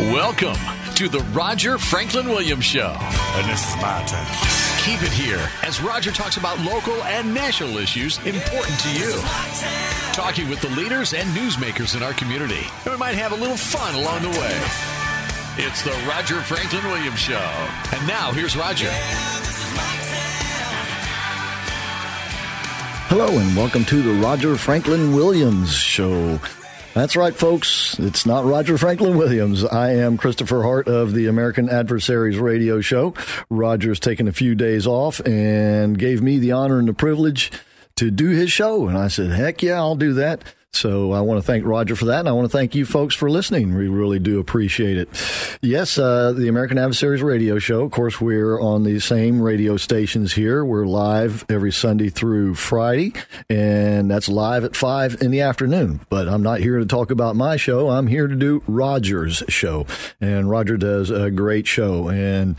Welcome to the Roger Franklin Williams Show. And this is my turn. Keep it here as Roger talks about local and national issues important to you. Talking with the leaders and newsmakers in our community. And we might have a little fun along the way. It's the Roger Franklin Williams Show. And now here's Roger. Hello, and welcome to the Roger Franklin Williams Show. That's right, folks. It's not Roger Franklin Williams. I am Christopher Hart of the American Adversaries Radio Show. Roger's taken a few days off and gave me the honor and the privilege to do his show. And I said, heck yeah, I'll do that. So I want to thank Roger for that, and I want to thank you folks for listening. We really do appreciate it. Yes, uh, the American Adversaries Radio Show. Of course, we're on the same radio stations here. We're live every Sunday through Friday, and that's live at five in the afternoon. But I'm not here to talk about my show. I'm here to do Roger's show, and Roger does a great show. And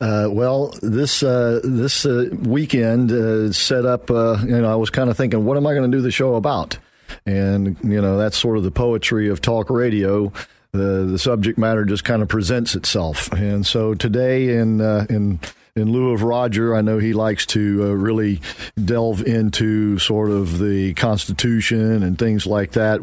uh, well, this uh, this uh, weekend uh, set up. Uh, you know, I was kind of thinking, what am I going to do the show about? And, you know, that's sort of the poetry of talk radio. The, the subject matter just kind of presents itself. And so today in, uh, in, in lieu of Roger, I know he likes to uh, really delve into sort of the Constitution and things like that.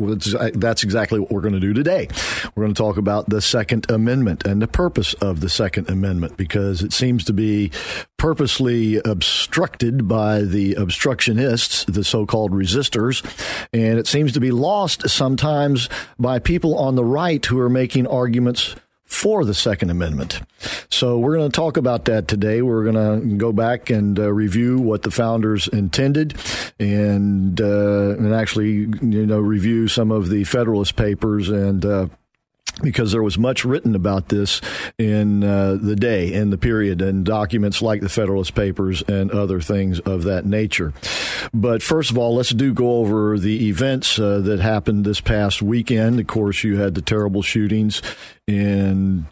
That's exactly what we're going to do today. We're going to talk about the Second Amendment and the purpose of the Second Amendment because it seems to be purposely obstructed by the obstructionists, the so called resistors, and it seems to be lost sometimes by people on the right who are making arguments for the Second Amendment. So we're going to talk about that today. We're going to go back and uh, review what the founders intended, and uh, and actually you know review some of the Federalist Papers and. Uh, because there was much written about this in uh, the day, in the period, and documents like the Federalist Papers and other things of that nature. But first of all, let's do go over the events uh, that happened this past weekend. Of course, you had the terrible shootings in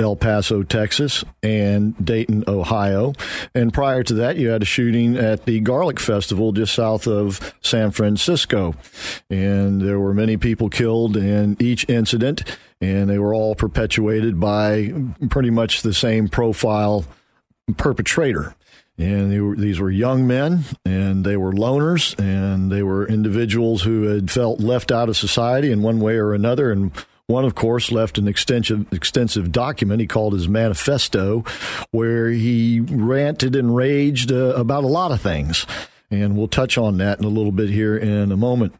El Paso, Texas, and Dayton, Ohio. And prior to that, you had a shooting at the Garlic Festival just south of San Francisco. And there were many people killed in each incident, and they were all perpetuated by pretty much the same profile perpetrator. And were, these were young men, and they were loners, and they were individuals who had felt left out of society in one way or another. And one, of course, left an extensive, extensive document he called his manifesto, where he ranted and raged uh, about a lot of things. And we'll touch on that in a little bit here in a moment.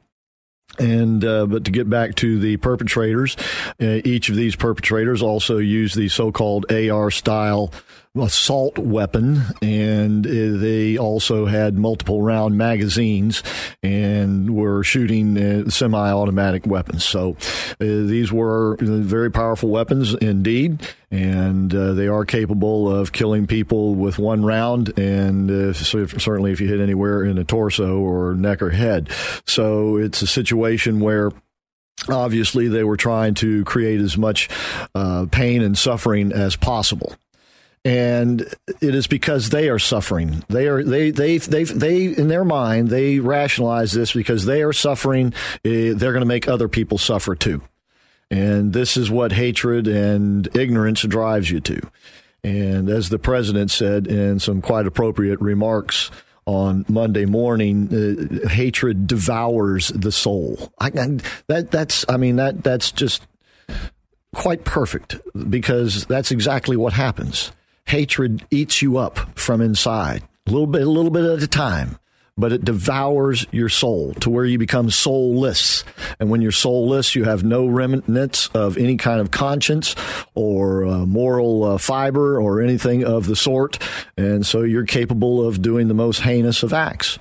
And uh, but to get back to the perpetrators, uh, each of these perpetrators also used the so-called AR style assault weapon, and uh, they also had multiple round magazines and were shooting uh, semi-automatic weapons. So uh, these were very powerful weapons indeed, and uh, they are capable of killing people with one round, and uh, certainly if you hit anywhere in the torso or neck or head. So it's a situation where obviously they were trying to create as much uh, pain and suffering as possible and it is because they are suffering. They are they they they they in their mind they rationalize this because they are suffering. Eh, they're going to make other people suffer too, and this is what hatred and ignorance drives you to. And as the president said in some quite appropriate remarks on Monday morning, uh, hatred devours the soul. I, I, that that's I mean that that's just quite perfect because that's exactly what happens hatred eats you up from inside, a little bit, a little bit at a time. But it devours your soul to where you become soulless. And when you're soulless, you have no remnants of any kind of conscience or uh, moral uh, fiber or anything of the sort. And so you're capable of doing the most heinous of acts.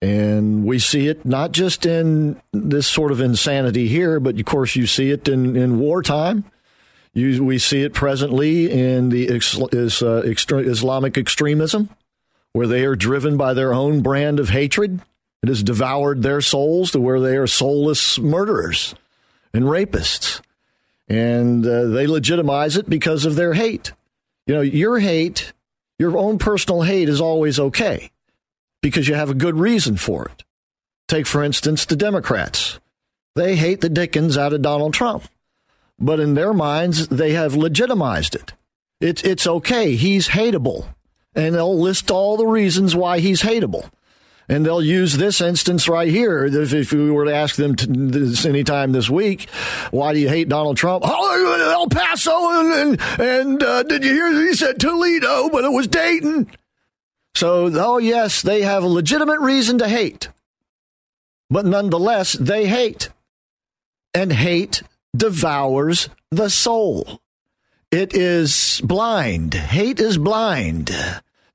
And we see it not just in this sort of insanity here, but of course you see it in, in wartime. You, we see it presently in the is, uh, extre- Islamic extremism, where they are driven by their own brand of hatred. It has devoured their souls to where they are soulless murderers and rapists. And uh, they legitimize it because of their hate. You know, your hate, your own personal hate is always okay because you have a good reason for it. Take, for instance, the Democrats. They hate the Dickens out of Donald Trump, but in their minds, they have legitimized it. It's, it's okay. He's hateable. And they'll list all the reasons why he's hateable. And they'll use this instance right here. If, if we were to ask them to, this anytime this week, why do you hate Donald Trump? Oh, El Paso, and and, uh, did you hear he said Toledo, but it was Dayton. So, oh yes, they have a legitimate reason to hate, but nonetheless, they hate, and hate devours the soul. It is blind. Hate is blind,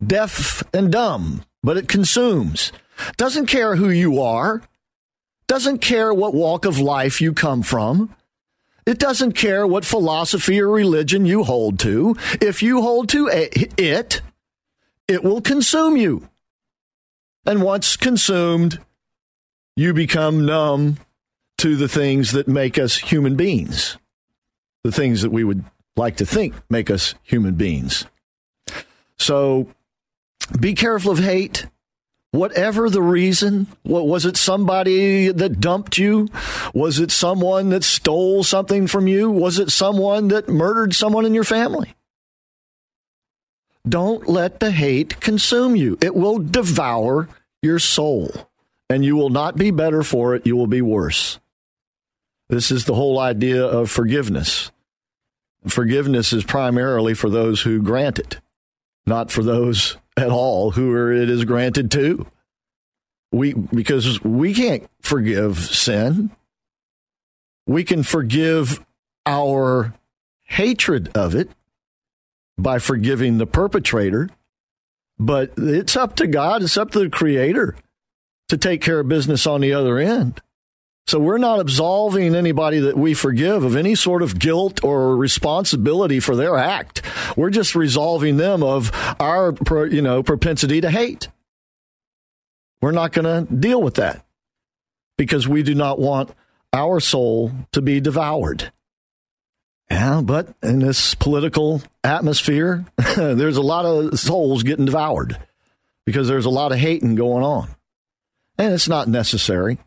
deaf and dumb but it consumes. Doesn't care who you are, doesn't care what walk of life you come from. It doesn't care what philosophy or religion you hold to. If you hold to it, it will consume you. And once consumed, you become numb to the things that make us human beings, the things that we would like to think make us human beings. So be careful of hate. Whatever the reason, what was it somebody that dumped you? Was it someone that stole something from you? Was it someone that murdered someone in your family? Don't let the hate consume you. It will devour your soul, and you will not be better for it. You will be worse. This is the whole idea of forgiveness. Forgiveness is primarily for those who grant it, not for those at all who it is granted to. We because we can't forgive sin. We can forgive our hatred of it by forgiving the perpetrator, but it's up to God, it's up to the creator to take care of business on the other end. So we're not absolving anybody that we forgive of any sort of guilt or responsibility for their act. We're just resolving them of our, you know, propensity to hate. We're not going to deal with that because we do not want our soul to be devoured. Yeah, but in this political atmosphere, there's a lot of souls getting devoured because there's a lot of hating going on. And it's not necessary.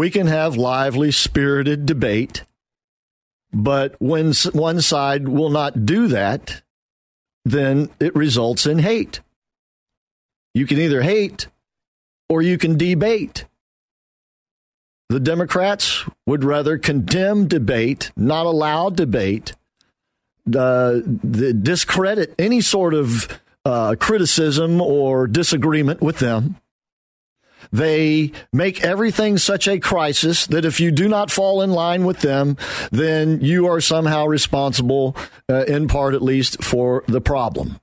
We can have lively, spirited debate, but when one side will not do that, then it results in hate. You can either hate or you can debate. The Democrats would rather condemn debate, not allow debate, uh, discredit any sort of uh, criticism or disagreement with them. They make everything such a crisis that if you do not fall in line with them, then you are somehow responsible, uh, in part at least, for the problem.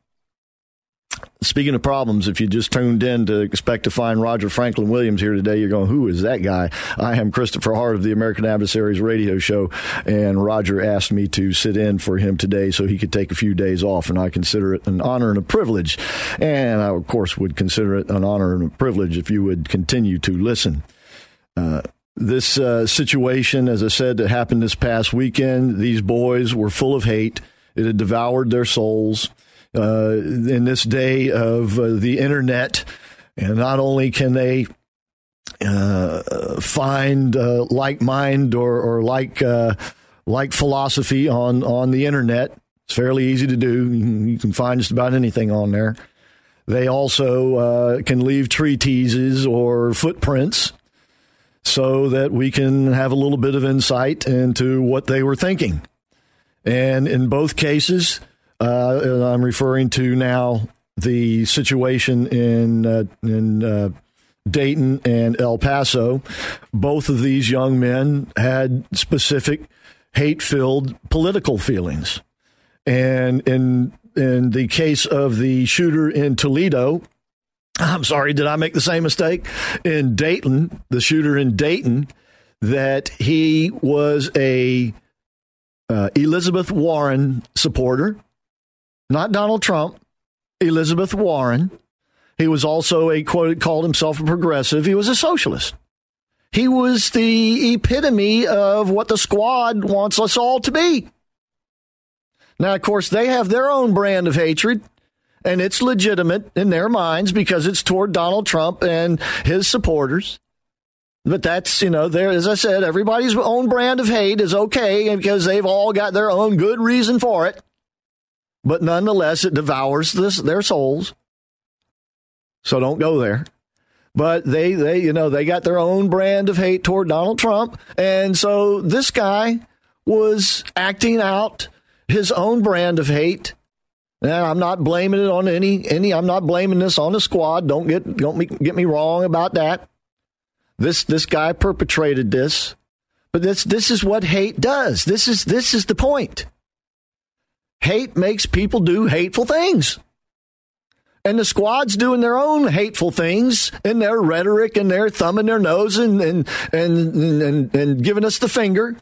Speaking of problems, if you just tuned in to expect to find Roger Franklin Williams here today, you're going, who is that guy? I am Christopher Hart of the American Adversaries radio show, and Roger asked me to sit in for him today so he could take a few days off, and I consider it an honor and a privilege. And I, of course, would consider it an honor and a privilege if you would continue to listen. Uh, this uh, situation, as I said, that happened this past weekend, these boys were full of hate. It had devoured their souls uh, in this day of uh, the internet. And not only can they uh, find uh, like mind or, or like uh, like philosophy on, on the internet, it's fairly easy to do. You can find just about anything on there. They also uh, can leave treatises or footprints so that we can have a little bit of insight into what they were thinking. And in both cases, uh, I'm referring to now the situation in uh, in uh, Dayton and El Paso. Both of these young men had specific hate-filled political feelings, and in in the case of the shooter in Toledo, I'm sorry, did I make the same mistake? In Dayton, the shooter in Dayton, that he was a uh, Elizabeth Warren supporter, not Donald Trump, Elizabeth Warren. He was also a quote called himself a progressive. He was a socialist. He was the epitome of what the squad wants us all to be. Now, of course, they have their own brand of hatred, and it's legitimate in their minds because it's toward Donald Trump and his supporters. But that's, you know, there, as I said, everybody's own brand of hate is okay because they've all got their own good reason for it. But nonetheless, it devours this, their souls. So don't go there. But they, they, you know, they got their own brand of hate toward Donald Trump. And so this guy was acting out his own brand of hate. And I'm not blaming it on any any. I'm not blaming this on the squad. Don't get don't get me wrong about that. This this guy perpetrated this, but this this is what hate does. This is this is the point. Hate makes people do hateful things. And the squad's doing their own hateful things in their rhetoric and their thumbing their nose and and and and, and giving us the finger.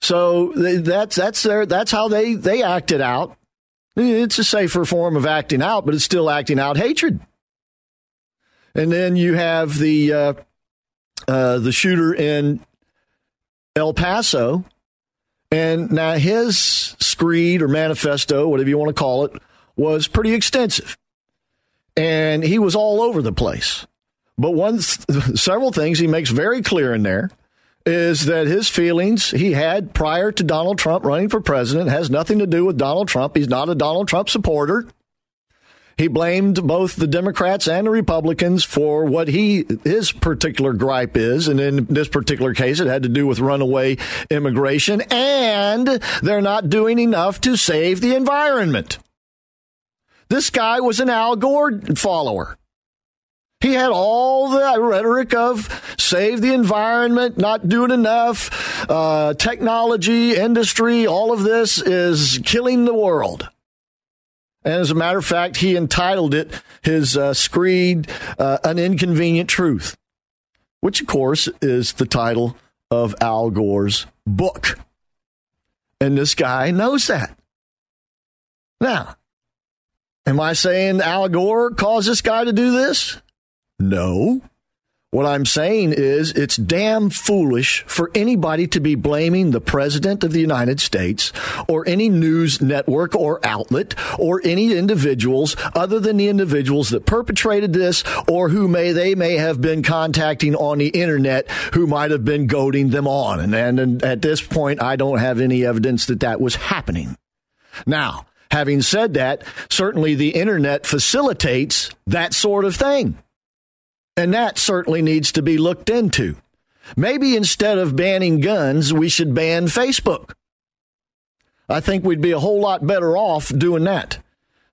So that's that's their that's how they they acted out. It's a safer form of acting out, but it's still acting out hatred. And then you have the uh, uh, the shooter in El Paso, and now his screed or manifesto, whatever you want to call it, was pretty extensive, and he was all over the place. But one, several things he makes very clear in there is that his feelings he had prior to Donald Trump running for president has nothing to do with Donald Trump. He's not a Donald Trump supporter. He blamed both the Democrats and the Republicans for what he his particular gripe is, and in this particular case, it had to do with runaway immigration, and they're not doing enough to save the environment. This guy was an Al Gore follower. He had all the rhetoric of save the environment, not doing enough, uh, technology, industry, all of this is killing the world. And as a matter of fact, he entitled it his uh, screed, uh, An Inconvenient Truth, which, of course, is the title of Al Gore's book. And this guy knows that. Now, am I saying Al Gore caused this guy to do this? No. What I'm saying is it's damn foolish for anybody to be blaming the President of the United States or any news network or outlet or any individuals other than the individuals that perpetrated this or who may they may have been contacting on the internet who might have been goading them on. And, and, and at this point, I don't have any evidence that that was happening. Now, having said that, certainly the internet facilitates that sort of thing. And that certainly needs to be looked into. Maybe instead of banning guns, we should ban Facebook. I think we'd be a whole lot better off doing that.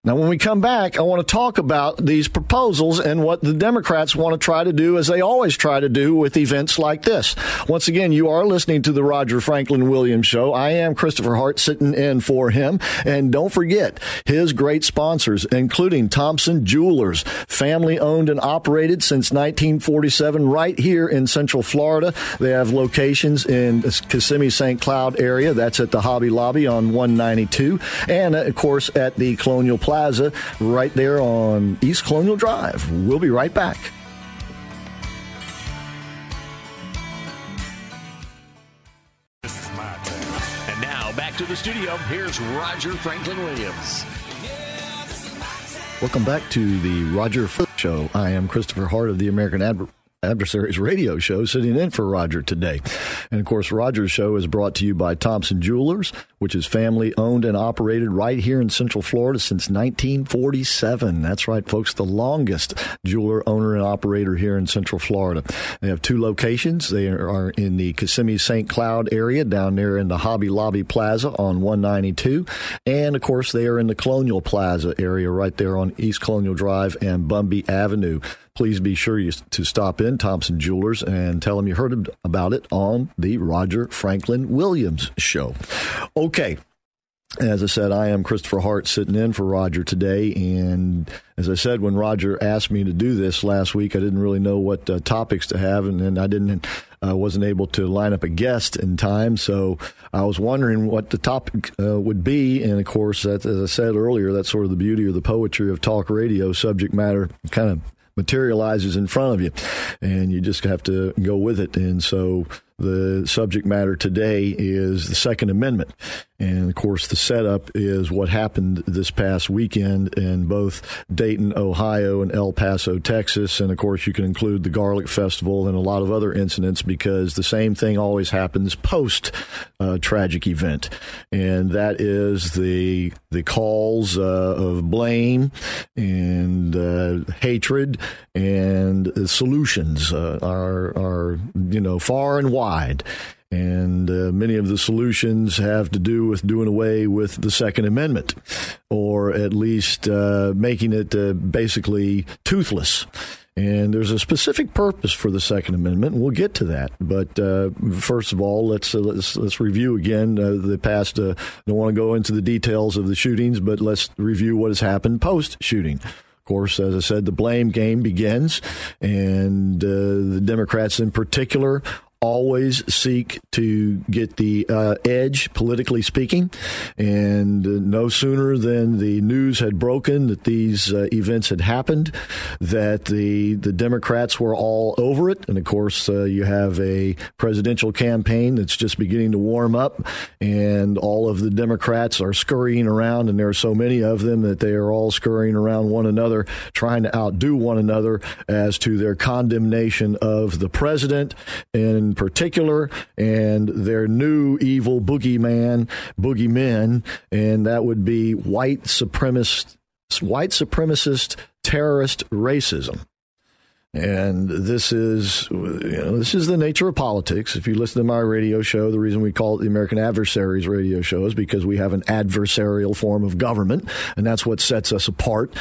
Now, when we come back, I want to talk about these proposals and what the Democrats want to try to do, as they always try to do with events like this. Once again, you are listening to the Roger Franklin Williams Show. I am Christopher Hart sitting in for him. And don't forget his great sponsors, including Thompson Jewelers, family owned and operated since 1947, right here in Central Florida. They have locations in Kissimmee St. Cloud area. That's at the Hobby Lobby on 192. And, of course, at the Colonial Plaza right there on East Colonial Drive. We'll be right back. And now back to the studio. Here's Roger Franklin Williams. Welcome back to the Roger Foot Show. I am Christopher Hart of the American Adver- Adversaries radio show, sitting in for Roger today. And of course, Roger's show is brought to you by Thompson Jewelers, which is family owned and operated right here in Central Florida since 1947. That's right, folks, the longest jeweler owner and operator here in Central Florida. They have two locations. They are in the Kissimmee St. Cloud area down there in the Hobby Lobby Plaza on 192. And of course, they are in the Colonial Plaza area right there on East Colonial Drive and Bumby Avenue please be sure you, to stop in Thompson Jewelers and tell them you heard about it on the Roger Franklin Williams show. Okay. As I said, I am Christopher Hart sitting in for Roger today. And as I said, when Roger asked me to do this last week, I didn't really know what uh, topics to have, and, and I didn't uh, wasn't able to line up a guest in time. So I was wondering what the topic uh, would be. And of course, that, as I said earlier, that's sort of the beauty or the poetry of talk radio. Subject matter kind of materializes in front of you, and you just have to go with it. And so the subject matter today is the Second Amendment. And of course, the setup is what happened this past weekend in both Dayton, Ohio, and El Paso, Texas. And of course, you can include the Garlic Festival and a lot of other incidents because the same thing always happens post uh, tragic event, and that is the the calls uh, of blame and uh, hatred and solutions uh, are are you know far and wide. And uh, many of the solutions have to do with doing away with the Second Amendment, or at least uh, making it uh, basically toothless. And there's a specific purpose for the Second Amendment. And we'll get to that, but uh, first of all, let's uh, let's let's review again uh, the past. I don't want to go into the details of the shootings, but let's review what has happened post shooting. Of course, as I said, the blame game begins, and uh, the Democrats in particular always seek to get the uh, edge, politically speaking. And uh, no sooner than the news had broken that these uh, events had happened, that the the Democrats were all over it. And of course, uh, you have a presidential campaign that's just beginning to warm up, and all of the Democrats are scurrying around, and there are so many of them that they are all scurrying around one another, trying to outdo one another as to their condemnation of the president and in particular, and their new evil boogeyman, boogeymen, and that would be white supremacist, white supremacist terrorist racism. And this is, you know, this is the nature of politics. If you listen to my radio show, the reason we call it the American Adversaries Radio Show is because we have an adversarial form of government, and that's what sets us apart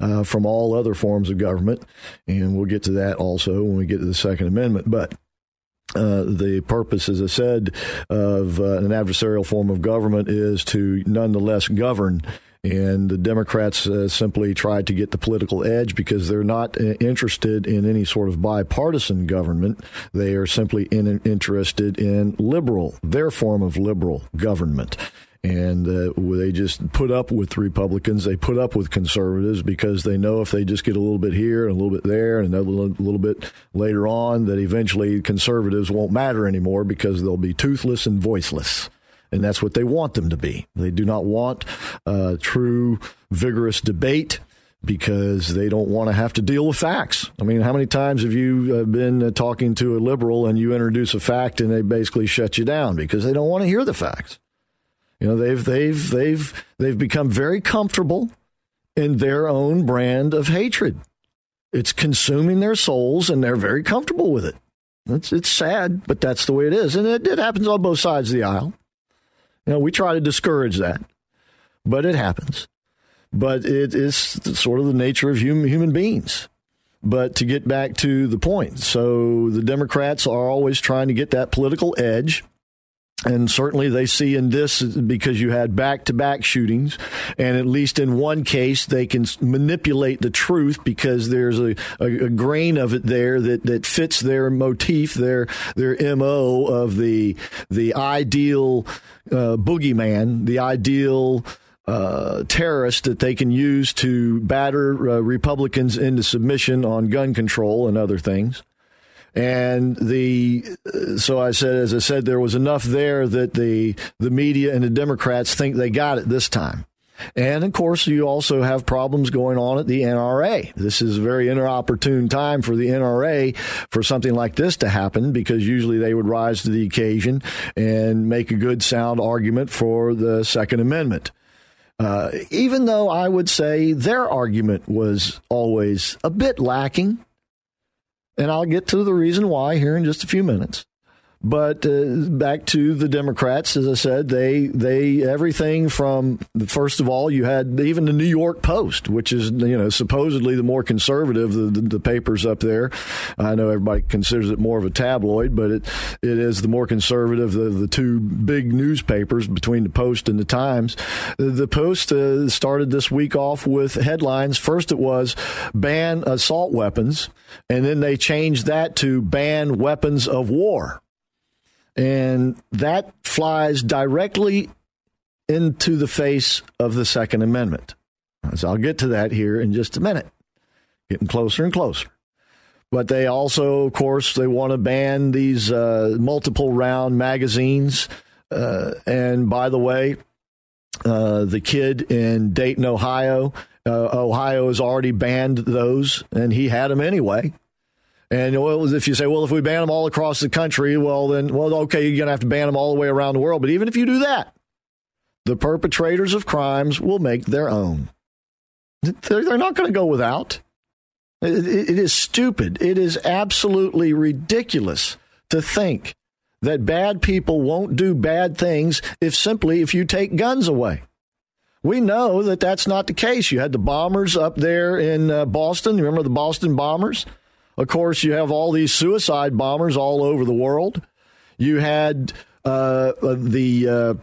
uh, from all other forms of government. And we'll get to that also when we get to the Second Amendment. But uh, the purpose, as I said, of uh, an adversarial form of government is to nonetheless govern. And the Democrats uh, simply tried to get the political edge because they're not uh, interested in any sort of bipartisan government. They are simply in, interested in liberal, their form of liberal government and uh, they just put up with Republicans. They put up with conservatives because they know if they just get a little bit here and a little bit there and a little, little bit later on, that eventually conservatives won't matter anymore because they'll be toothless and voiceless. And that's what they want them to be. They do not want uh, true, vigorous debate because they don't want to have to deal with facts. I mean, how many times have you uh, been uh, talking to a liberal and you introduce a fact and they basically shut you down because they don't want to hear the facts? You know, they've they've they've they've become very comfortable in their own brand of hatred. It's consuming their souls, and they're very comfortable with it. It's it's sad, but that's the way it is, and it, it happens on both sides of the aisle. You know, we try to discourage that, but it happens. But it is sort of the nature of human human beings. But to get back to the point, so the Democrats are always trying to get that political edge and certainly they see in this because you had back to back shootings. And at least in one case, they can manipulate the truth because there's a, a, a grain of it there that, that fits their motif, their, their MO of the, the ideal uh, boogeyman, the ideal uh, terrorist that they can use to batter uh, Republicans into submission on gun control and other things. And the so I said, as I said, there was enough there that the the media and the Democrats think they got it this time. And of course, you also have problems going on at the NRA. This is a very inopportune time for the NRA for something like this to happen because usually they would rise to the occasion and make a good, sound argument for the Second Amendment. Uh, even though I would say their argument was always a bit lacking. And I'll get to the reason why here in just a few minutes. But uh, back to the Democrats, as I said, they they everything from first of all, you had even the New York Post, which is you know supposedly the more conservative the, the, the papers up there. I know everybody considers it more of a tabloid, but it it is the more conservative the the two big newspapers between the Post and the Times. The Post uh, started this week off with headlines. First, it was ban assault weapons, and then they changed that to ban weapons of war. And that flies directly into the face of the Second Amendment. So I'll get to that here in just a minute. Getting closer and closer. But they also, of course, they want to ban these uh, multiple round magazines. Uh, and by the way, uh, the kid in Dayton, Ohio, uh, Ohio has already banned those, and he had them anyway. And well, if you say, well, if we ban them all across the country, well, then, well, okay, you're going to have to ban them all the way around the world. But even if you do that, the perpetrators of crimes will make their own. They're not going to go without. It is stupid. It is absolutely ridiculous to think that bad people won't do bad things if simply if you take guns away. We know that that's not the case. You had the bombers up there in uh, Boston. You remember the Boston bombers? Of course, you have all these suicide bombers all over the world. You had uh, the uh,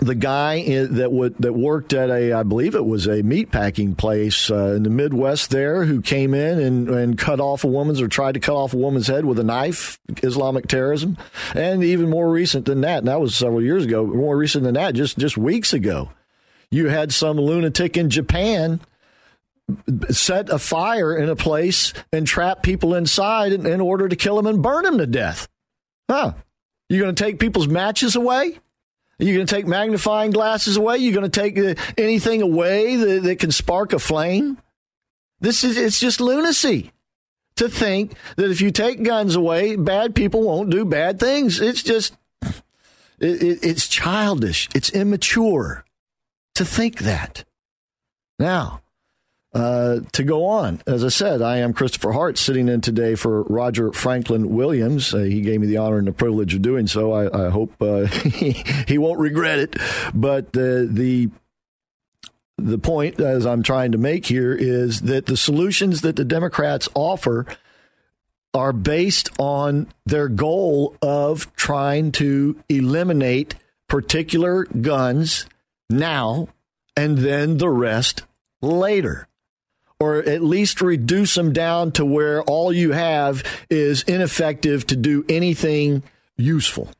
the guy that w- that worked at a, I believe it was a meatpacking place uh, in the Midwest there, who came in and, and cut off a woman's or tried to cut off a woman's head with a knife, Islamic terrorism, and even more recent than that. And that was several years ago. More recent than that, just just weeks ago, you had some lunatic in Japan set a fire in a place and trap people inside in, in order to kill them and burn them to death. Huh? You're going to take people's matches away? You're going to take magnifying glasses away? You're going to take uh, anything away that, that can spark a flame? This is it's just lunacy to think that if you take guns away, bad people won't do bad things. It's just it, it, it's childish. It's immature to think that. Now, uh, to go on. As I said, I am Christopher Hart sitting in today for Roger Franklin Williams. Uh, he gave me the honor and the privilege of doing so. I, I hope uh, he, won't regret it. But uh, the the point, as I'm trying to make here, is that the solutions that the Democrats offer are based on their goal of trying to eliminate particular guns now and then the rest later or at least reduce them down to where all you have is ineffective to do anything useful.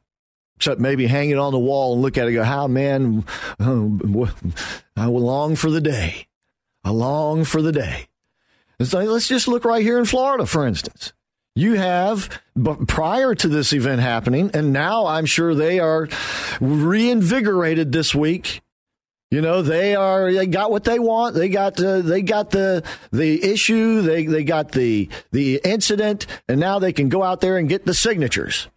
Except maybe hang it on the wall and look at it go, how, man, I long for the day. I long for the day. So let's just look right here in Florida, for instance. You have, prior to this event happening, and now I'm sure they are reinvigorated this week you know, they are they got what they want. They got uh, they got the the issue. They they got the the incident, and now they can go out there and get the signatures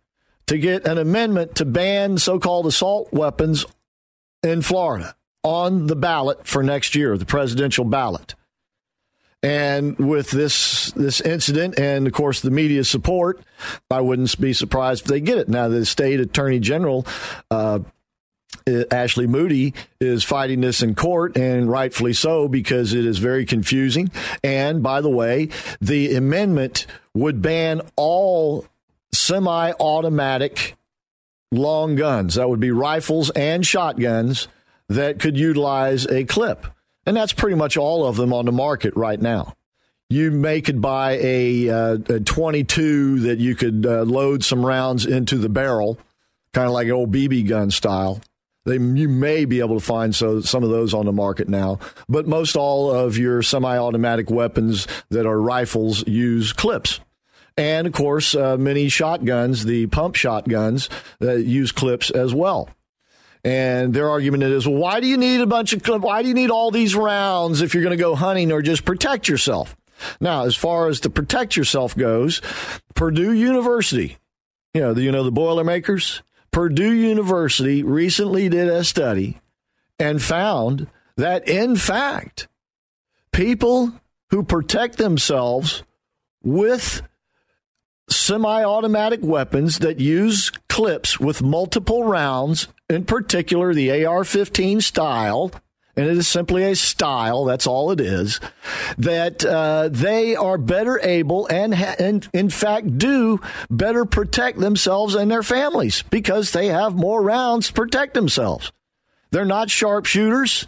to get an amendment to ban so-called assault weapons in Florida on the ballot for next year, the presidential ballot. And with this this incident, and of course the media support, I wouldn't be surprised if they get it. Now the state attorney general uh, Ashley Moody is fighting this in court, and rightfully so, because it is very confusing. And by the way, the amendment would ban all semi automatic long guns. That would be rifles and shotguns that could utilize a clip. And that's pretty much all of them on the market right now. You may could buy a, uh, a 22 that you could uh, load some rounds into the barrel, kind of like an old BB gun style they, you may be able to find so, some of those on the market now, but most all of your semi-automatic weapons that are rifles use clips. And of course, uh, many shotguns, the pump shotguns, uh, use clips as well. And their argument is, well, why do you need a bunch of clips? Why do you need all these rounds if you're going to go hunting or just protect yourself? Now, as far as the protect yourself goes, Purdue University, you know, the, you know the Boilermakers, Purdue University recently did a study and found that, in fact, people who protect themselves with semi automatic weapons that use clips with multiple rounds, in particular the AR 15 style, and it is simply a style, that's all it is, that uh, they are better able and, ha- and, in fact, do better protect themselves and their families because they have more rounds to protect themselves. They're not sharpshooters.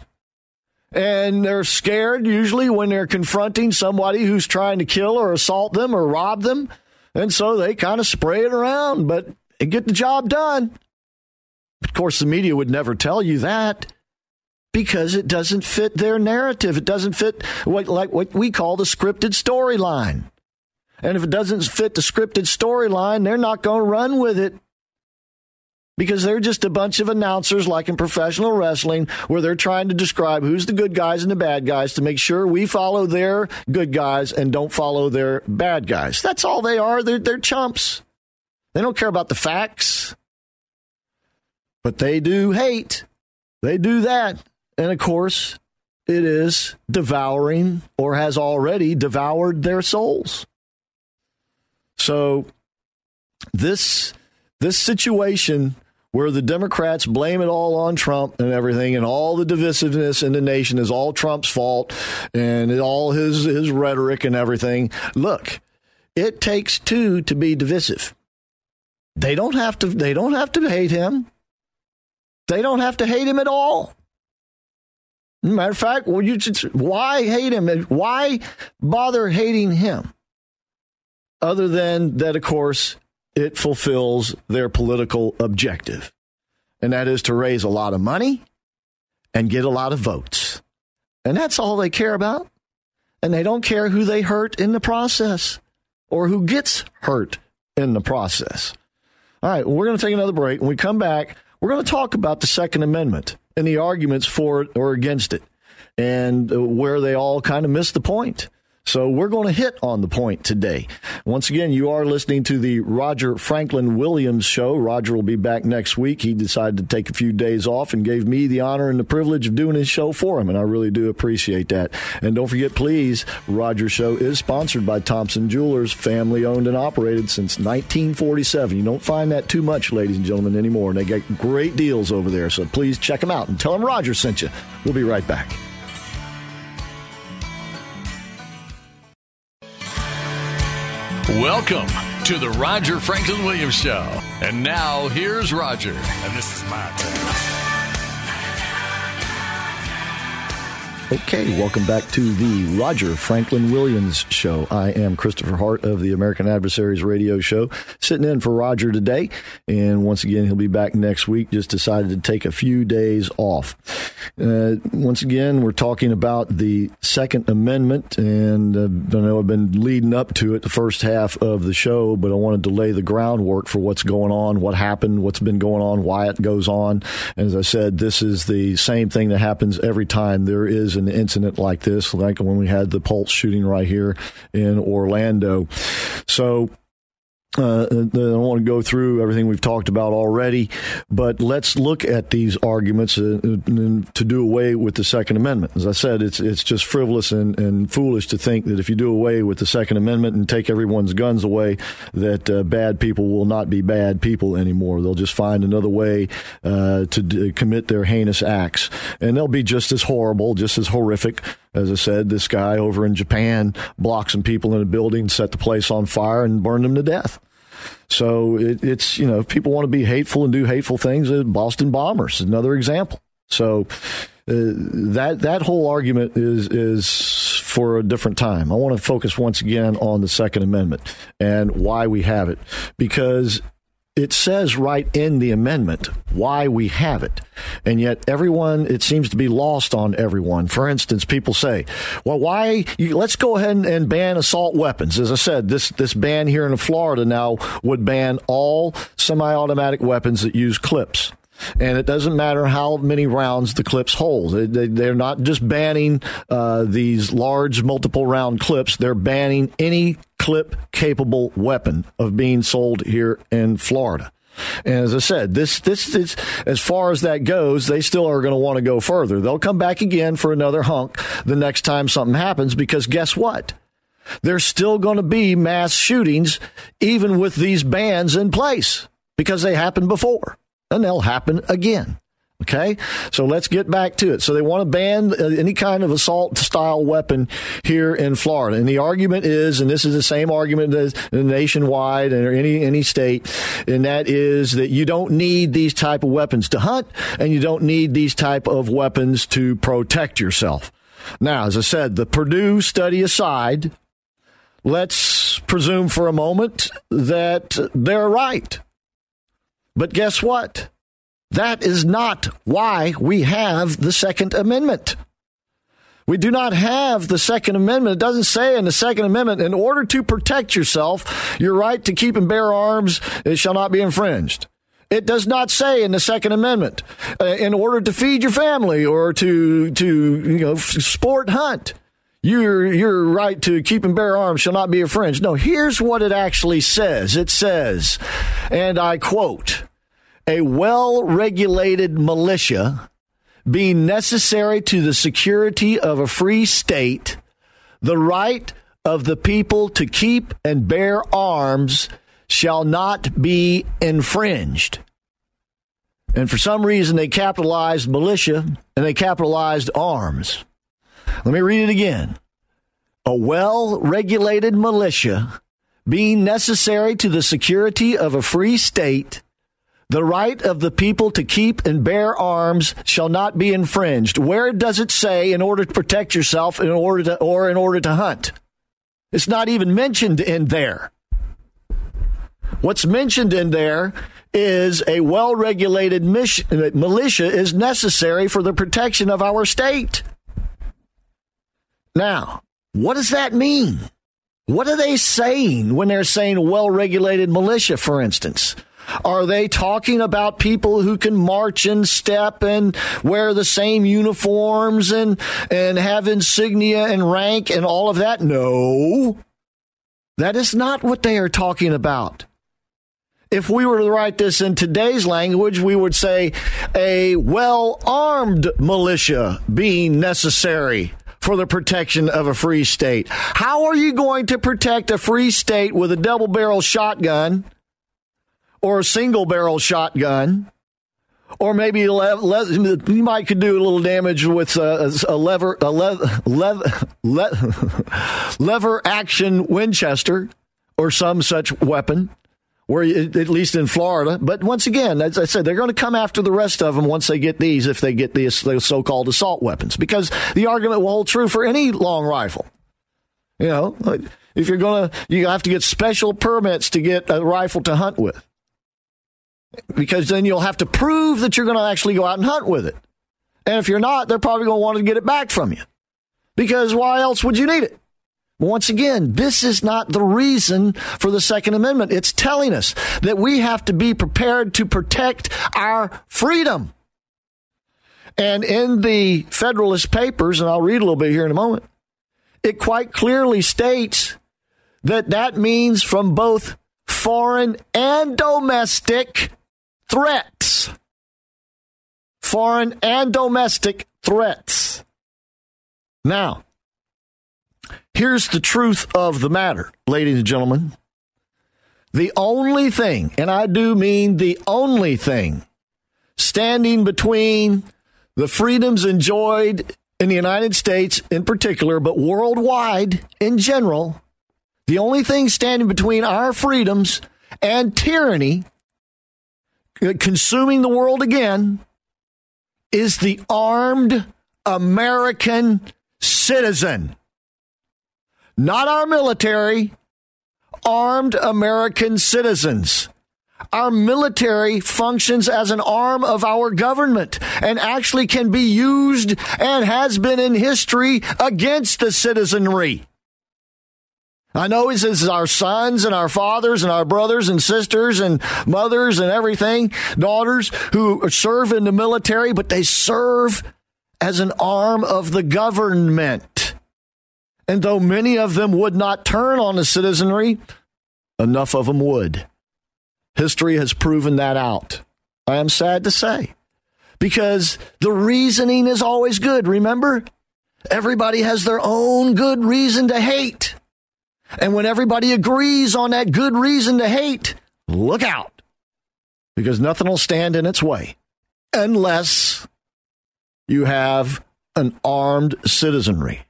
And they're scared usually when they're confronting somebody who's trying to kill or assault them or rob them. And so they kind of spray it around, but get the job done. Of course, the media would never tell you that because it doesn't fit their narrative. It doesn't fit what, like what we call the scripted storyline. And if it doesn't fit the scripted storyline, they're not going to run with it because they're just a bunch of announcers like in professional wrestling where they're trying to describe who's the good guys and the bad guys to make sure we follow their good guys and don't follow their bad guys. That's all they are. They're, they're chumps. They don't care about the facts, but they do hate. They do that. And of course, it is devouring or has already devoured their souls. So this this situation where the Democrats blame it all on Trump and everything, and all the divisiveness in the nation is all Trump's fault, and all his his rhetoric and everything. Look, it takes two to be divisive. They don't have to. They don't have to hate him. They don't have to hate him at all. Matter of fact, well, you just, why hate him? Why bother hating him? Other than that, of course, it fulfills their political objective, and that is to raise a lot of money and get a lot of votes. And that's all they care about. And they don't care who they hurt in the process or who gets hurt in the process. All right, well, we're going to take another break. When we come back, we're going to talk about the Second Amendment and the arguments for it or against it and where they all kind of miss the point. So we're going to hit on the point today. Once again, you are listening to the Roger Franklin Williams show. Roger will be back next week. He decided to take a few days off and gave me the honor and the privilege of doing his show for him, and I really do appreciate that. And don't forget, please, Roger's show is sponsored by Thompson Jewelers, family owned and operated since 1947. You don't find that too much, ladies and gentlemen, anymore. And they get great deals over there. So please check them out and tell them Roger sent you. We'll be right back. Welcome to the Roger Franklin Williams Show. And now here's Roger. And this is my turn. Okay, welcome back to the Roger Franklin Williams Show. I am Christopher Hart of the American Adversaries Radio Show, sitting in for Roger today. And once again, he'll be back next week. Just decided to take a few days off. Uh, once again, we're talking about the Second Amendment, and uh, I know I've been leading up to it the first half of the show, but I wanted to lay the groundwork for what's going on, what happened, what's been going on, why it goes on. As I said, this is the same thing that happens every time there is an incident like this, like when we had the Pulse shooting right here in Orlando. So uh, I don't want to go through everything we've talked about already, but let's look at these arguments uh, to do away with the Second Amendment. As I said, it's it's just frivolous and, and foolish to think that if you do away with the Second Amendment and take everyone's guns away, that uh, bad people will not be bad people anymore. They'll just find another way uh, to d- commit their heinous acts, and they'll be just as horrible, just as horrific as I said, this guy over in Japan blocked some people in a building, set the place on fire, and burned them to death. So it, it's, you know, if people want to be hateful and do hateful things, uh, Boston Bombers is another example. So uh, that that whole argument is is for a different time. I want to focus once again on the Second Amendment and why we have it because it says right in the amendment why we have it. And yet everyone, it seems to be lost on everyone. For instance, people say, well, why, you, let's go ahead and, and ban assault weapons. As I said, this, this ban here in Florida now would ban all semi-automatic weapons that use clips and it doesn't matter how many rounds the clips hold. They, are not just banning uh, these large multiple round clips; they're banning any clip capable weapon of being sold here in Florida. And as I said, this this is as far as that goes, they still are going to want to go further. They'll come back again for another hunk the next time something happens because guess what? there's still going to be mass shootings, even with these bans in place, because they happened before and they'll happen again. Okay, so let's get back to it. So they want to ban uh, any kind of assault style weapon here in Florida, and the argument is, and this is the same argument as nationwide and any any state, and that is that you don't need these type of weapons to hunt, and you don't need these type of weapons to protect yourself. Now, as I said, the Purdue study aside, let's presume for a moment that they're right. But guess what? That is not why we have the Second Amendment. We do not have the Second Amendment. It doesn't say in the Second Amendment, in order to protect yourself, your right to keep and bear arms it shall not be infringed. It does not say in the Second Amendment, uh, in order to feed your family or to to you know sport hunt, your your right to keep and bear arms shall not be infringed. No, here's what it actually says. It says, and I quote a well regulated militia being necessary to the security of a free state, the right of the people to keep and bear arms shall not be infringed. And for some reason, they capitalized militia and they capitalized arms. Let me read it again. A well regulated militia being necessary to the security of a free state the right of the people to keep and bear arms shall not be infringed. Where does it say in order to protect yourself in order to, or in order to hunt? It's not even mentioned in there. What's mentioned in there is a well regulated militia is necessary for the protection of our state. Now, what does that mean? What are they saying when they're saying well regulated militia, for instance? Are they talking about people who can march in step and wear the same uniforms and, and have insignia and rank and all of that? No. That is not what they are talking about. If we were to write this in today's language, we would say a well armed militia being necessary for the protection of a free state. How are you going to protect a free state with a double barrel shotgun or a single barrel shotgun, or maybe le- le- you might could do a little damage with a, a lever a le- le- lever action Winchester or some such weapon. Where at least in Florida, but once again, as I said, they're going to come after the rest of them once they get these, if they get these so-called assault weapons, because the argument will hold true for any long rifle. You know, if you're going to, you have to get special permits to get a rifle to hunt with because then you'll have to prove that you're going to actually go out and hunt with it. And if you're not, they're probably going to want to get it back from you because why else would you need it? Once again, this is not the reason for the Second Amendment. It's telling us that we have to be prepared to protect our freedom. And in the Federalist Papers, and I'll read a little bit here in a moment, it quite clearly states that that means from both foreign and domestic threats. Foreign and domestic threats. Now, here's the truth of the matter, ladies and gentlemen. The only thing, and I do mean the only thing, standing between the freedoms enjoyed in the United States in particular, but worldwide in general, the only thing standing between our freedoms and tyranny consuming the world again is the armed American citizen. Not our military, armed American citizens. Our military functions as an arm of our government and actually can be used and has been in history against the citizenry. I know he says our sons and our fathers and our brothers and sisters and mothers and everything, daughters who serve in the military, but they serve as an arm of the government. And though many of them would not turn on the citizenry, enough of them would. History has proven that out. I am sad to say. Because the reasoning is always good, remember? Everybody has their own good reason to hate. And when everybody agrees on that good reason to hate, look out. Because nothing will stand in its way unless you have an armed citizenry.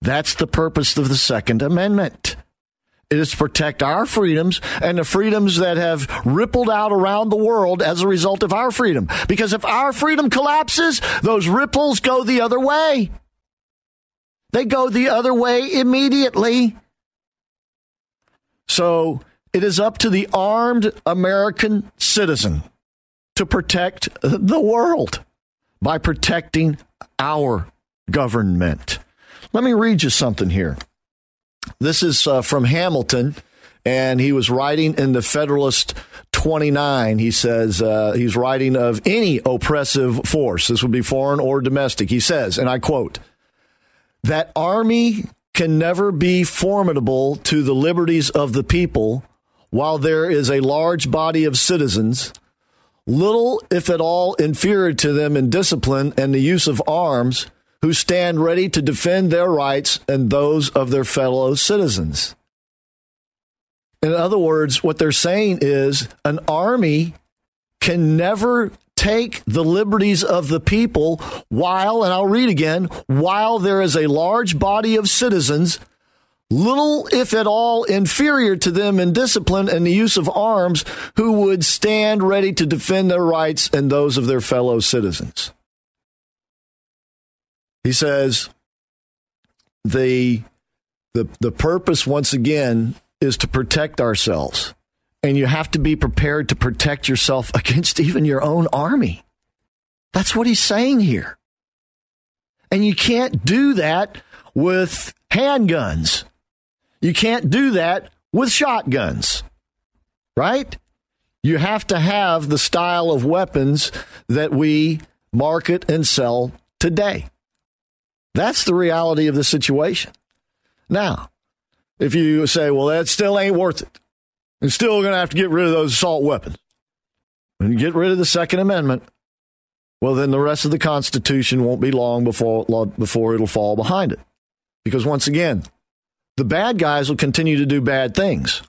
That's the purpose of the Second Amendment. It is to protect our freedoms and the freedoms that have rippled out around the world as a result of our freedom. Because if our freedom collapses, those ripples go the other way. They go the other way immediately. So it is up to the armed American citizen to protect the world by protecting our government. Let me read you something here. This is uh, from Hamilton, and he was writing in the Federalist 29. He says uh, he's writing of any oppressive force. This would be foreign or domestic. He says, and I quote, that army can never be formidable to the liberties of the people while there is a large body of citizens, little, if at all, inferior to them in discipline and the use of arms, who stand ready to defend their rights and those of their fellow citizens. In other words, what they're saying is an army can never take the liberties of the people while, and I'll read again, while there is a large body of citizens, little, if at all, inferior to them in discipline and the use of arms, who would stand ready to defend their rights and those of their fellow citizens. He says the the the purpose once again is to protect ourselves and you have to be prepared to protect yourself against even your own army. That's what he's saying here. And you can't do that with handguns. You can't do that with shotguns. Right? You have to have the style of weapons that we market and sell today. That's the reality of the situation. Now, if you say, well, that still ain't worth it, and still going to have to get rid of those assault weapons and get rid of the Second Amendment, well, then the rest of the Constitution won't be long before, before it'll fall behind it. Because once again, the bad guys will continue to do bad things.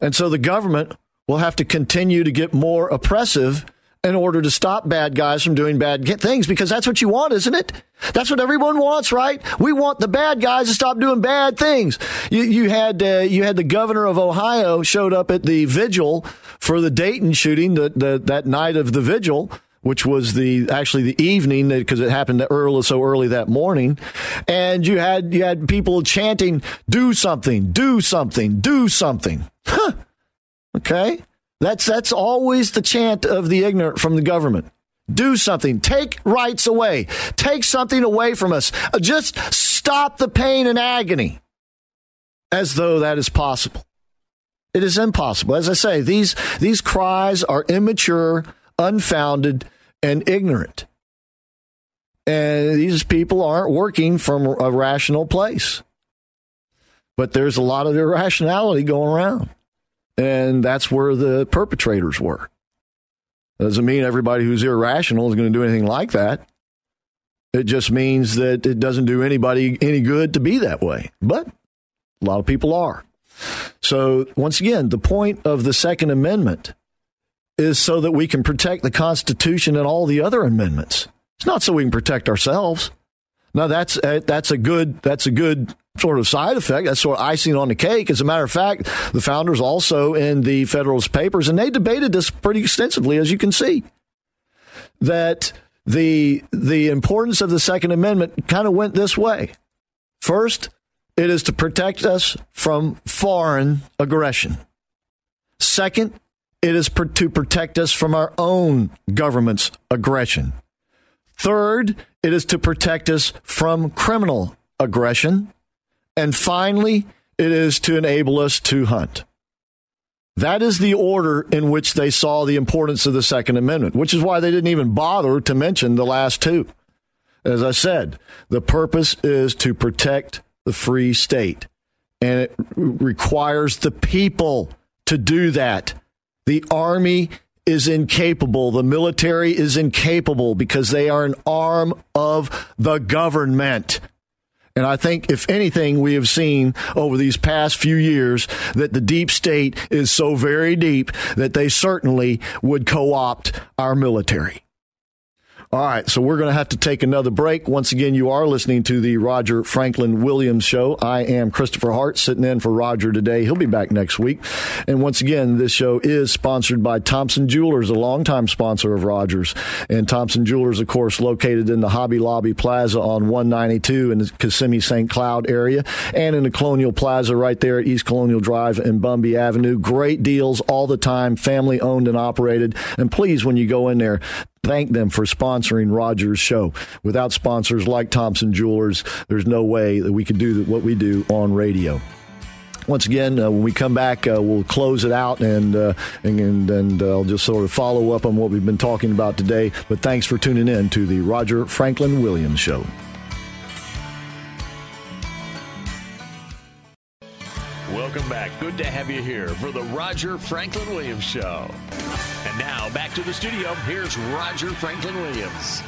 And so the government will have to continue to get more oppressive in order to stop bad guys from doing bad things because that's what you want, isn't it? That's what everyone wants, right? We want the bad guys to stop doing bad things. You, you had uh, you had the governor of Ohio showed up at the vigil for the Dayton shooting the, the, that night of the vigil which was the actually the evening because it happened early so early that morning and you had you had people chanting do something do something do something huh. okay that's that's always the chant of the ignorant from the government. Do something. Take rights away. Take something away from us. Uh, just stop the pain and agony. As though that is possible. It is impossible. As I say, these these cries are immature, unfounded, and ignorant. And these people aren't working from a rational place. But there's a lot of irrationality going around. And that's where the perpetrators were. Doesn't mean everybody who's irrational is going to do anything like that. It just means that it doesn't do anybody any good to be that way. But a lot of people are. So, once again, the point of the Second Amendment is so that we can protect the Constitution and all the other amendments. It's not so we can protect ourselves. Now, that's a, that's a good that's a good sort of side effect. That's sort of icing on the cake. As a matter of fact, the founders also in the Federalist Papers, and they debated this pretty extensively, as you can see, that the the importance of the Second Amendment kind of went this way. First, it is to protect us from foreign aggression. Second, it is to protect us from our own government's aggression. Third, it is to protect us from criminal aggression. And finally, it is to enable us to hunt. That is the order in which they saw the importance of the Second Amendment, which is why they didn't even bother to mention the last two. As I said, the purpose is to protect the free state, and it requires the people to do that. The Army is incapable. The military is incapable because they are an arm of the government. And I think, if anything, we have seen over these past few years that the deep state is so very deep that they certainly would co opt our military. All right, so we're going to have to take another break. Once again, you are listening to the Roger Franklin Williams Show. I am Christopher Hart, sitting in for Roger today. He'll be back next week. And once again, this show is sponsored by Thompson Jewelers, a longtime sponsor of Rogers. And Thompson Jewelers, of course, located in the Hobby Lobby Plaza on 192 in the Kissimmee St. Cloud area, and in the Colonial Plaza right there at East Colonial Drive and Bumby Avenue. Great deals all the time, family owned and operated. And please, when you go in there, thank them for sponsoring Rogers' show. Without sponsors like Thompson Jewelers, there's no way that we could do what we do on radio once again, uh, when we come back, uh, we'll close it out and uh, and and uh, I'll just sort of follow up on what we've been talking about today. But thanks for tuning in to the Roger Franklin Williams Show. Welcome back. Good to have you here for the Roger Franklin Williams Show. And now back to the studio. Here's Roger Franklin Williams.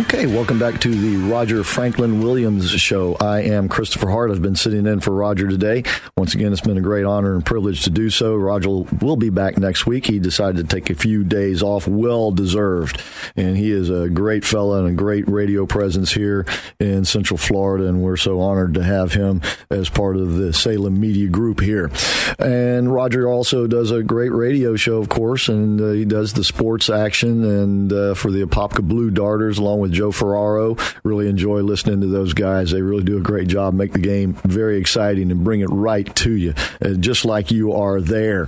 Okay, welcome back to the Roger Franklin Williams Show. I am Christopher Hart. I've been sitting in for Roger today. Once again, it's been a great honor and privilege to do so. Roger will be back next week. He decided to take a few days off, well deserved. And he is a great fella and a great radio presence here in Central Florida. And we're so honored to have him as part of the Salem Media Group here. And Roger also does a great radio show, of course, and uh, he does the sports action and uh, for the Apopka Blue Darters along with with Joe Ferraro. Really enjoy listening to those guys. They really do a great job, make the game very exciting and bring it right to you, uh, just like you are there.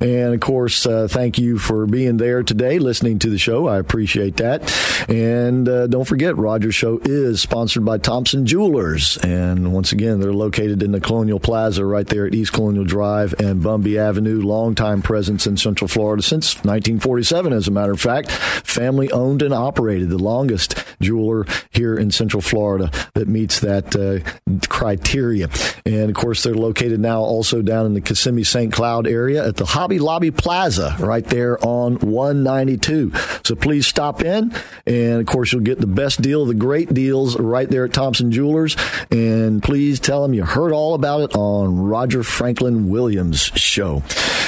And of course, uh, thank you for being there today, listening to the show. I appreciate that. And uh, don't forget, Rogers Show is sponsored by Thompson Jewelers. And once again, they're located in the Colonial Plaza right there at East Colonial Drive and Bumby Avenue. Longtime presence in Central Florida since 1947, as a matter of fact. Family owned and operated, the longest jeweler here in Central Florida that meets that uh, criteria. And of course, they're located now also down in the Kissimmee St. Cloud area at the Hobby Lobby Plaza right there on 192. So please stop in. And of course, you'll get the best deal, the great deals right there at Thompson Jewelers. And please tell them you heard all about it on Roger Franklin Williams' show.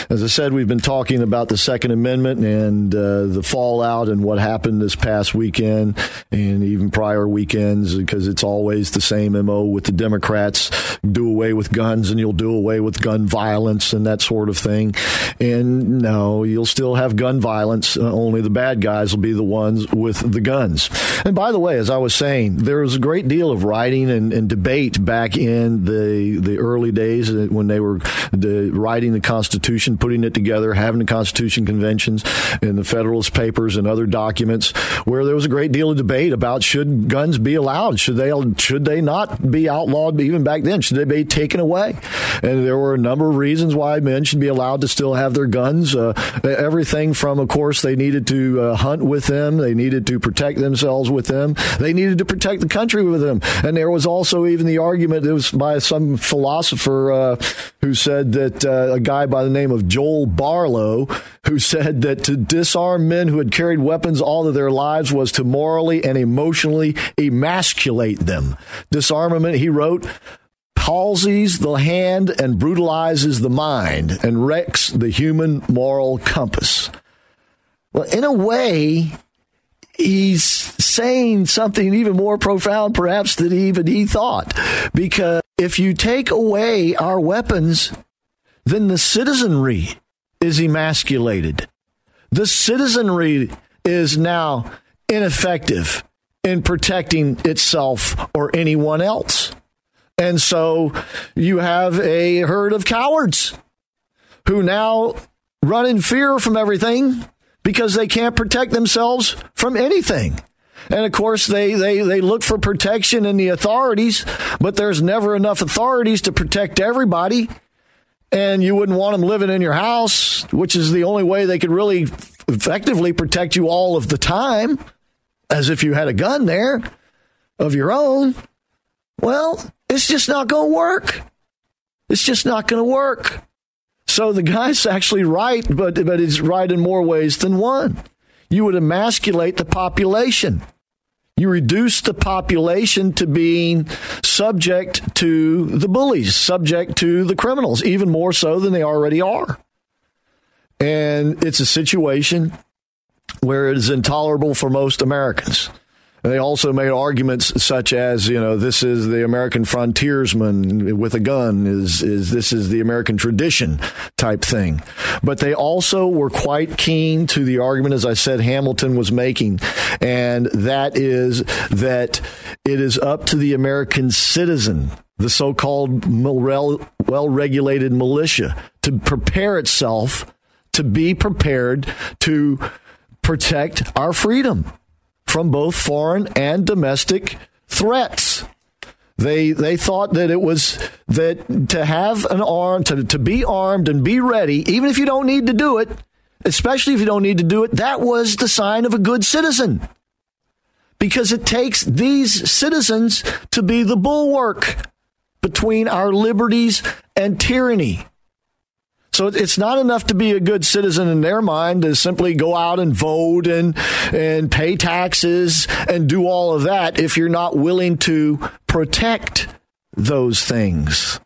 As I said, we've been talking about the Second Amendment and uh, the fallout and what happened this past weekend and even prior weekends because it's always the same MO with the Democrats do away with guns and you'll do away with gun violence and that sort of thing. And no, you'll still have gun violence. Uh, only the bad guys will be the ones with the guns. And by the way, as I was saying, there was a great deal of writing and, and debate back in the the early days when they were the, writing the Constitution, putting it together, having the Constitution conventions and the Federalist Papers and other documents, where there was a great deal of debate about should guns be allowed, should they should they not be outlawed even back then, should they be taken away? And there were a number of reasons why men should be allowed to still have their guns. Uh, everything from, of course, they needed to uh, hunt with them, they needed to protect themselves with them, they needed to protect the country with them, and there was also even the argument it was by some philosopher uh, who said that uh, a guy by the name of Joel Barlow who said that to disarm men who had carried weapons all of their lives was to morally and emotionally emasculate them. Disarmament, he wrote, palsies the hand and brutalizes the mind and wrecks the human moral compass. Well, in a way, he's saying something even more profound, perhaps, than even he thought. Because if you take away our weapons, then the citizenry is emasculated. The citizenry is now ineffective in protecting itself or anyone else. And so you have a herd of cowards who now run in fear from everything because they can't protect themselves from anything. And of course, they, they, they look for protection in the authorities, but there's never enough authorities to protect everybody. And you wouldn't want them living in your house, which is the only way they could really effectively protect you all of the time, as if you had a gun there of your own. Well, it's just not going to work. It's just not going to work. So the guy's actually right, but but he's right in more ways than one. You would emasculate the population. You reduce the population to being subject to the bullies, subject to the criminals, even more so than they already are. And it's a situation where it is intolerable for most Americans. And they also made arguments such as, you know, this is the American frontiersman with a gun, is is this is the American tradition type thing. But they also were quite keen to the argument, as I said, Hamilton was making, and that is that it is up to the American citizen, the so-called well-regulated militia, to prepare itself to be prepared to protect our freedom from both foreign and domestic threats. They they thought that it was that to have an arm to, to be armed and be ready, even if you don't need to do it, especially if you don't need to do it, that was the sign of a good citizen. Because it takes these citizens to be the bulwark between our liberties and tyranny. So it's not enough to be a good citizen in their mind to simply go out and vote and and pay taxes and do all of that if you're not willing to protect those things.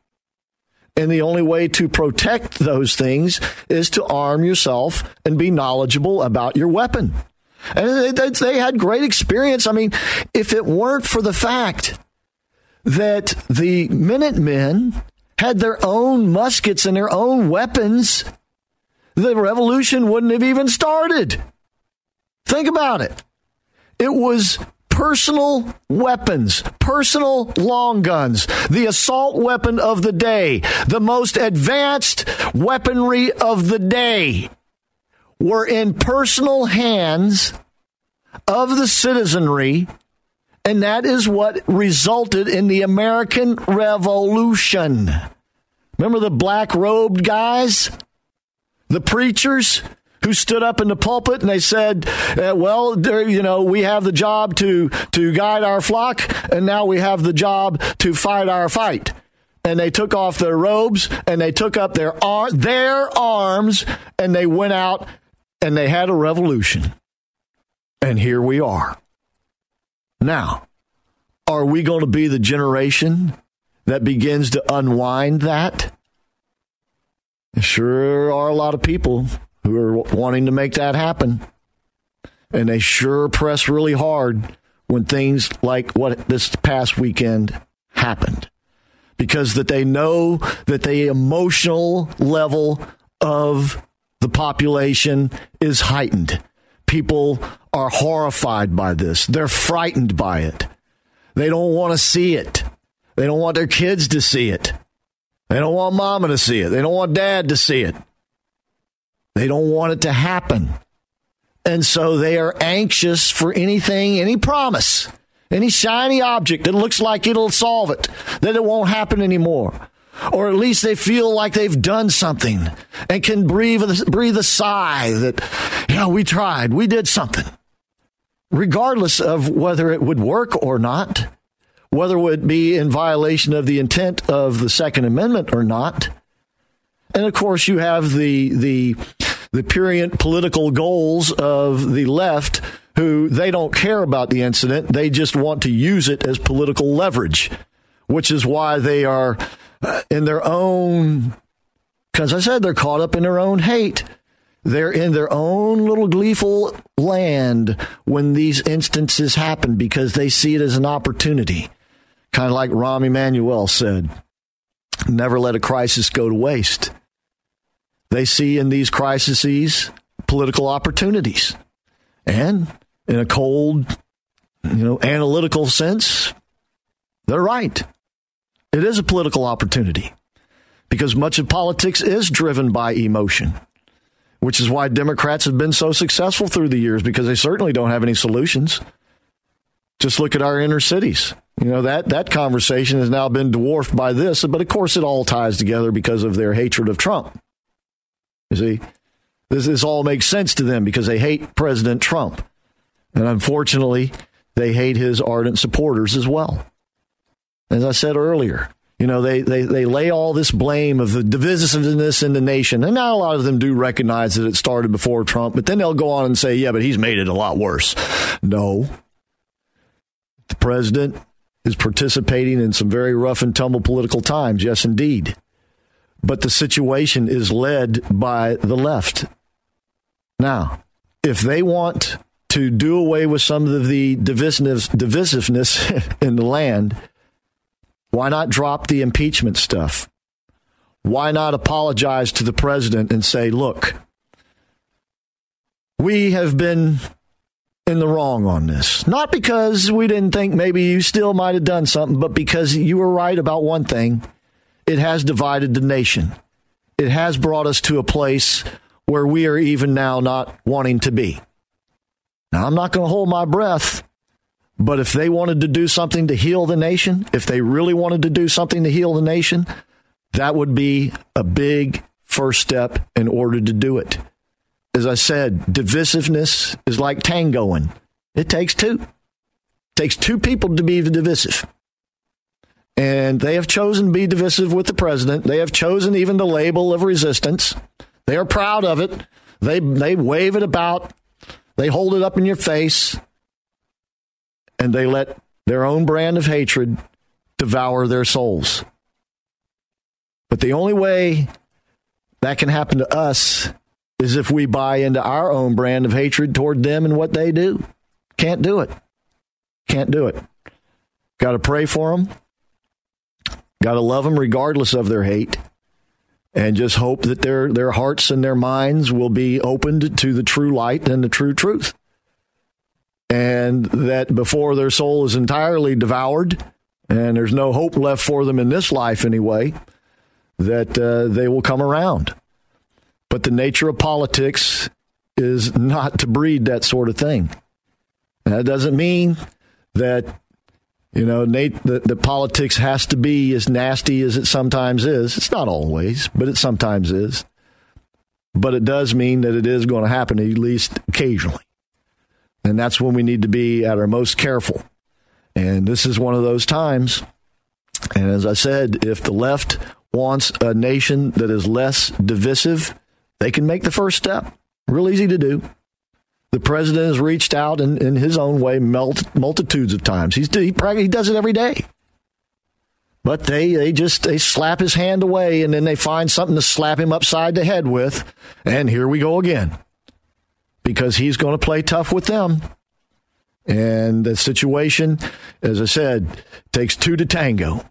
And the only way to protect those things is to arm yourself and be knowledgeable about your weapon. And they had great experience. I mean, if it weren't for the fact that the Minutemen had their own muskets and their own weapons, the revolution wouldn't have even started. Think about it. It was personal weapons, personal long guns, the assault weapon of the day, the most advanced weaponry of the day were in personal hands of the citizenry and that is what resulted in the American Revolution. Remember the black robed guys? The preachers? who stood up in the pulpit and they said, uh, "Well, you know, we have the job to to guide our flock, and now we have the job to fight our fight." And they took off their robes and they took up their ar- their arms and they went out and they had a revolution. And here we are. Now, are we going to be the generation that begins to unwind that? Sure are a lot of people who are wanting to make that happen. And they sure press really hard when things like what this past weekend happened. Because that they know that the emotional level of the population is heightened. People are horrified by this. They're frightened by it. They don't want to see it. They don't want their kids to see it. They don't want mama to see it. They don't want dad to see it. They don't want it to happen. And so they are anxious for anything, any promise, any shiny object that looks like it'll solve it, that it won't happen anymore. Or at least they feel like they've done something and can breathe, breathe a sigh that, yeah, we tried, we did something regardless of whether it would work or not, whether it would be in violation of the intent of the Second Amendment or not. And of course, you have the the the purient political goals of the left who they don't care about the incident. They just want to use it as political leverage, which is why they are Uh, in their own, because I said they're caught up in their own hate. They're in their own little gleeful land when these instances happen because they see it as an opportunity. Kind of like Rahm Emanuel said never let a crisis go to waste. They see in these crises political opportunities. And in a cold, you know, analytical sense, they're right. It is a political opportunity because much of politics is driven by emotion which is why Democrats have been so successful through the years because they certainly don't have any solutions. Just look at our inner cities. You know, that, that conversation has now been dwarfed by this, but of course it all ties together because of their hatred of Trump. You see, this, this all makes sense to them because they hate President Trump. And unfortunately, they hate his ardent supporters as well. As I said earlier, you know, they, they, they lay all this blame of the divisiveness in the nation. And not a lot of them do recognize that it started before Trump, but then they'll go on and say, yeah, but he's made it a lot worse. No. The president is participating in some very rough and tumble political times, yes, indeed. But the situation is led by the left. Now, if they want to do away with some of the divisiveness, divisiveness in the land, why not drop the impeachment stuff? Why not apologize to the president and say, look, we have been in the wrong on this. Not because we didn't think maybe you still might have done something, but because you were right about one thing. It has divided the nation. It has brought us to a place where we are even now not wanting to be. Now, I'm not going to hold my breath, but if they wanted to do something to heal the nation, if they really wanted to do something to heal the nation, that would be a big first step in order to do it. As I said, divisiveness is like tangoing. It takes two. It takes two people to be divisive. And they have chosen to be divisive with the president. They have chosen even the label of resistance. They are proud of it. They they wave it about. They hold it up in your face. And they let their own brand of hatred devour their souls. But the only way that can happen to us is if we buy into our own brand of hatred toward them and what they do. Can't do it. Can't do it. Got to pray for them. Got to love them regardless of their hate. And just hope that their, their hearts and their minds will be opened to the true light and the true truth. And that before their soul is entirely devoured and there's no hope left for them in this life anyway, that uh, they will come around. But the nature of politics is not to breed that sort of thing. That doesn't mean that you know Nate the, the politics has to be as nasty as it sometimes is. It's not always, but it sometimes is. But it does mean that it is going to happen at least occasionally. And that's when we need to be at our most careful. And this is one of those times. And as I said, if the left wants a nation that is less divisive, they can make the first step. Real easy to do. The president has reached out in, in his own way multitudes of times. He's, he, he does it every day. But they, they just they slap his hand away and then they find something to slap him upside the head with. And here we go again. Because he's going to play tough with them. And the situation, as I said, takes two to tango.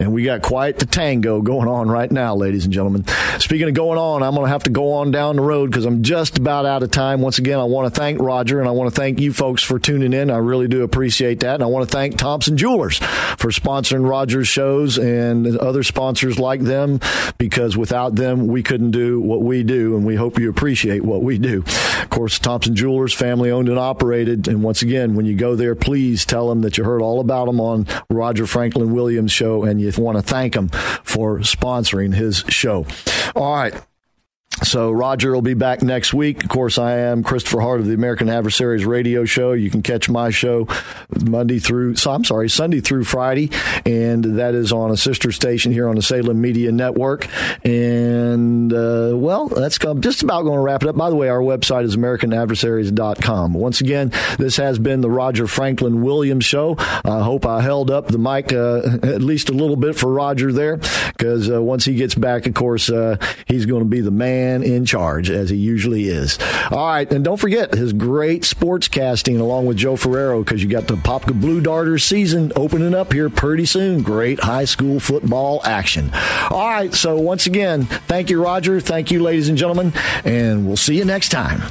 And we got quite the tango going on right now, ladies and gentlemen. Speaking of going on, I'm going to have to go on down the road because I'm just about out of time. Once again, I want to thank Roger and I want to thank you folks for tuning in. I really do appreciate that. And I want to thank Thompson Jewelers for sponsoring Roger's shows and other sponsors like them because without them, we couldn't do what we do. And we hope you appreciate what we do. Of course, Thompson Jewelers, family owned and operated. And once again, when you go there, please tell them that you heard all about them on Roger Franklin Williams show and you want to thank him for sponsoring his show. All right. So Roger will be back next week. Of course, I am Christopher Hart of the American Adversaries Radio Show. You can catch my show Monday through, so I'm sorry, Sunday through Friday, and that is on a sister station here on the Salem Media Network. And uh, well, that's just about going to wrap it up. By the way, our website is AmericanAdversaries.com. Once again, this has been the Roger Franklin Williams Show. I hope I held up the mic uh, at least a little bit for Roger there, because uh, once he gets back, of course, uh, he's going to be the man man in charge, as he usually is. All right, and don't forget his great sports casting along with Joe Ferrero, because you got the Popka Blue Darters season opening up here pretty soon. Great high school football action. All right, so once again, thank you, Roger. Thank you, ladies and gentlemen, and we'll see you next time.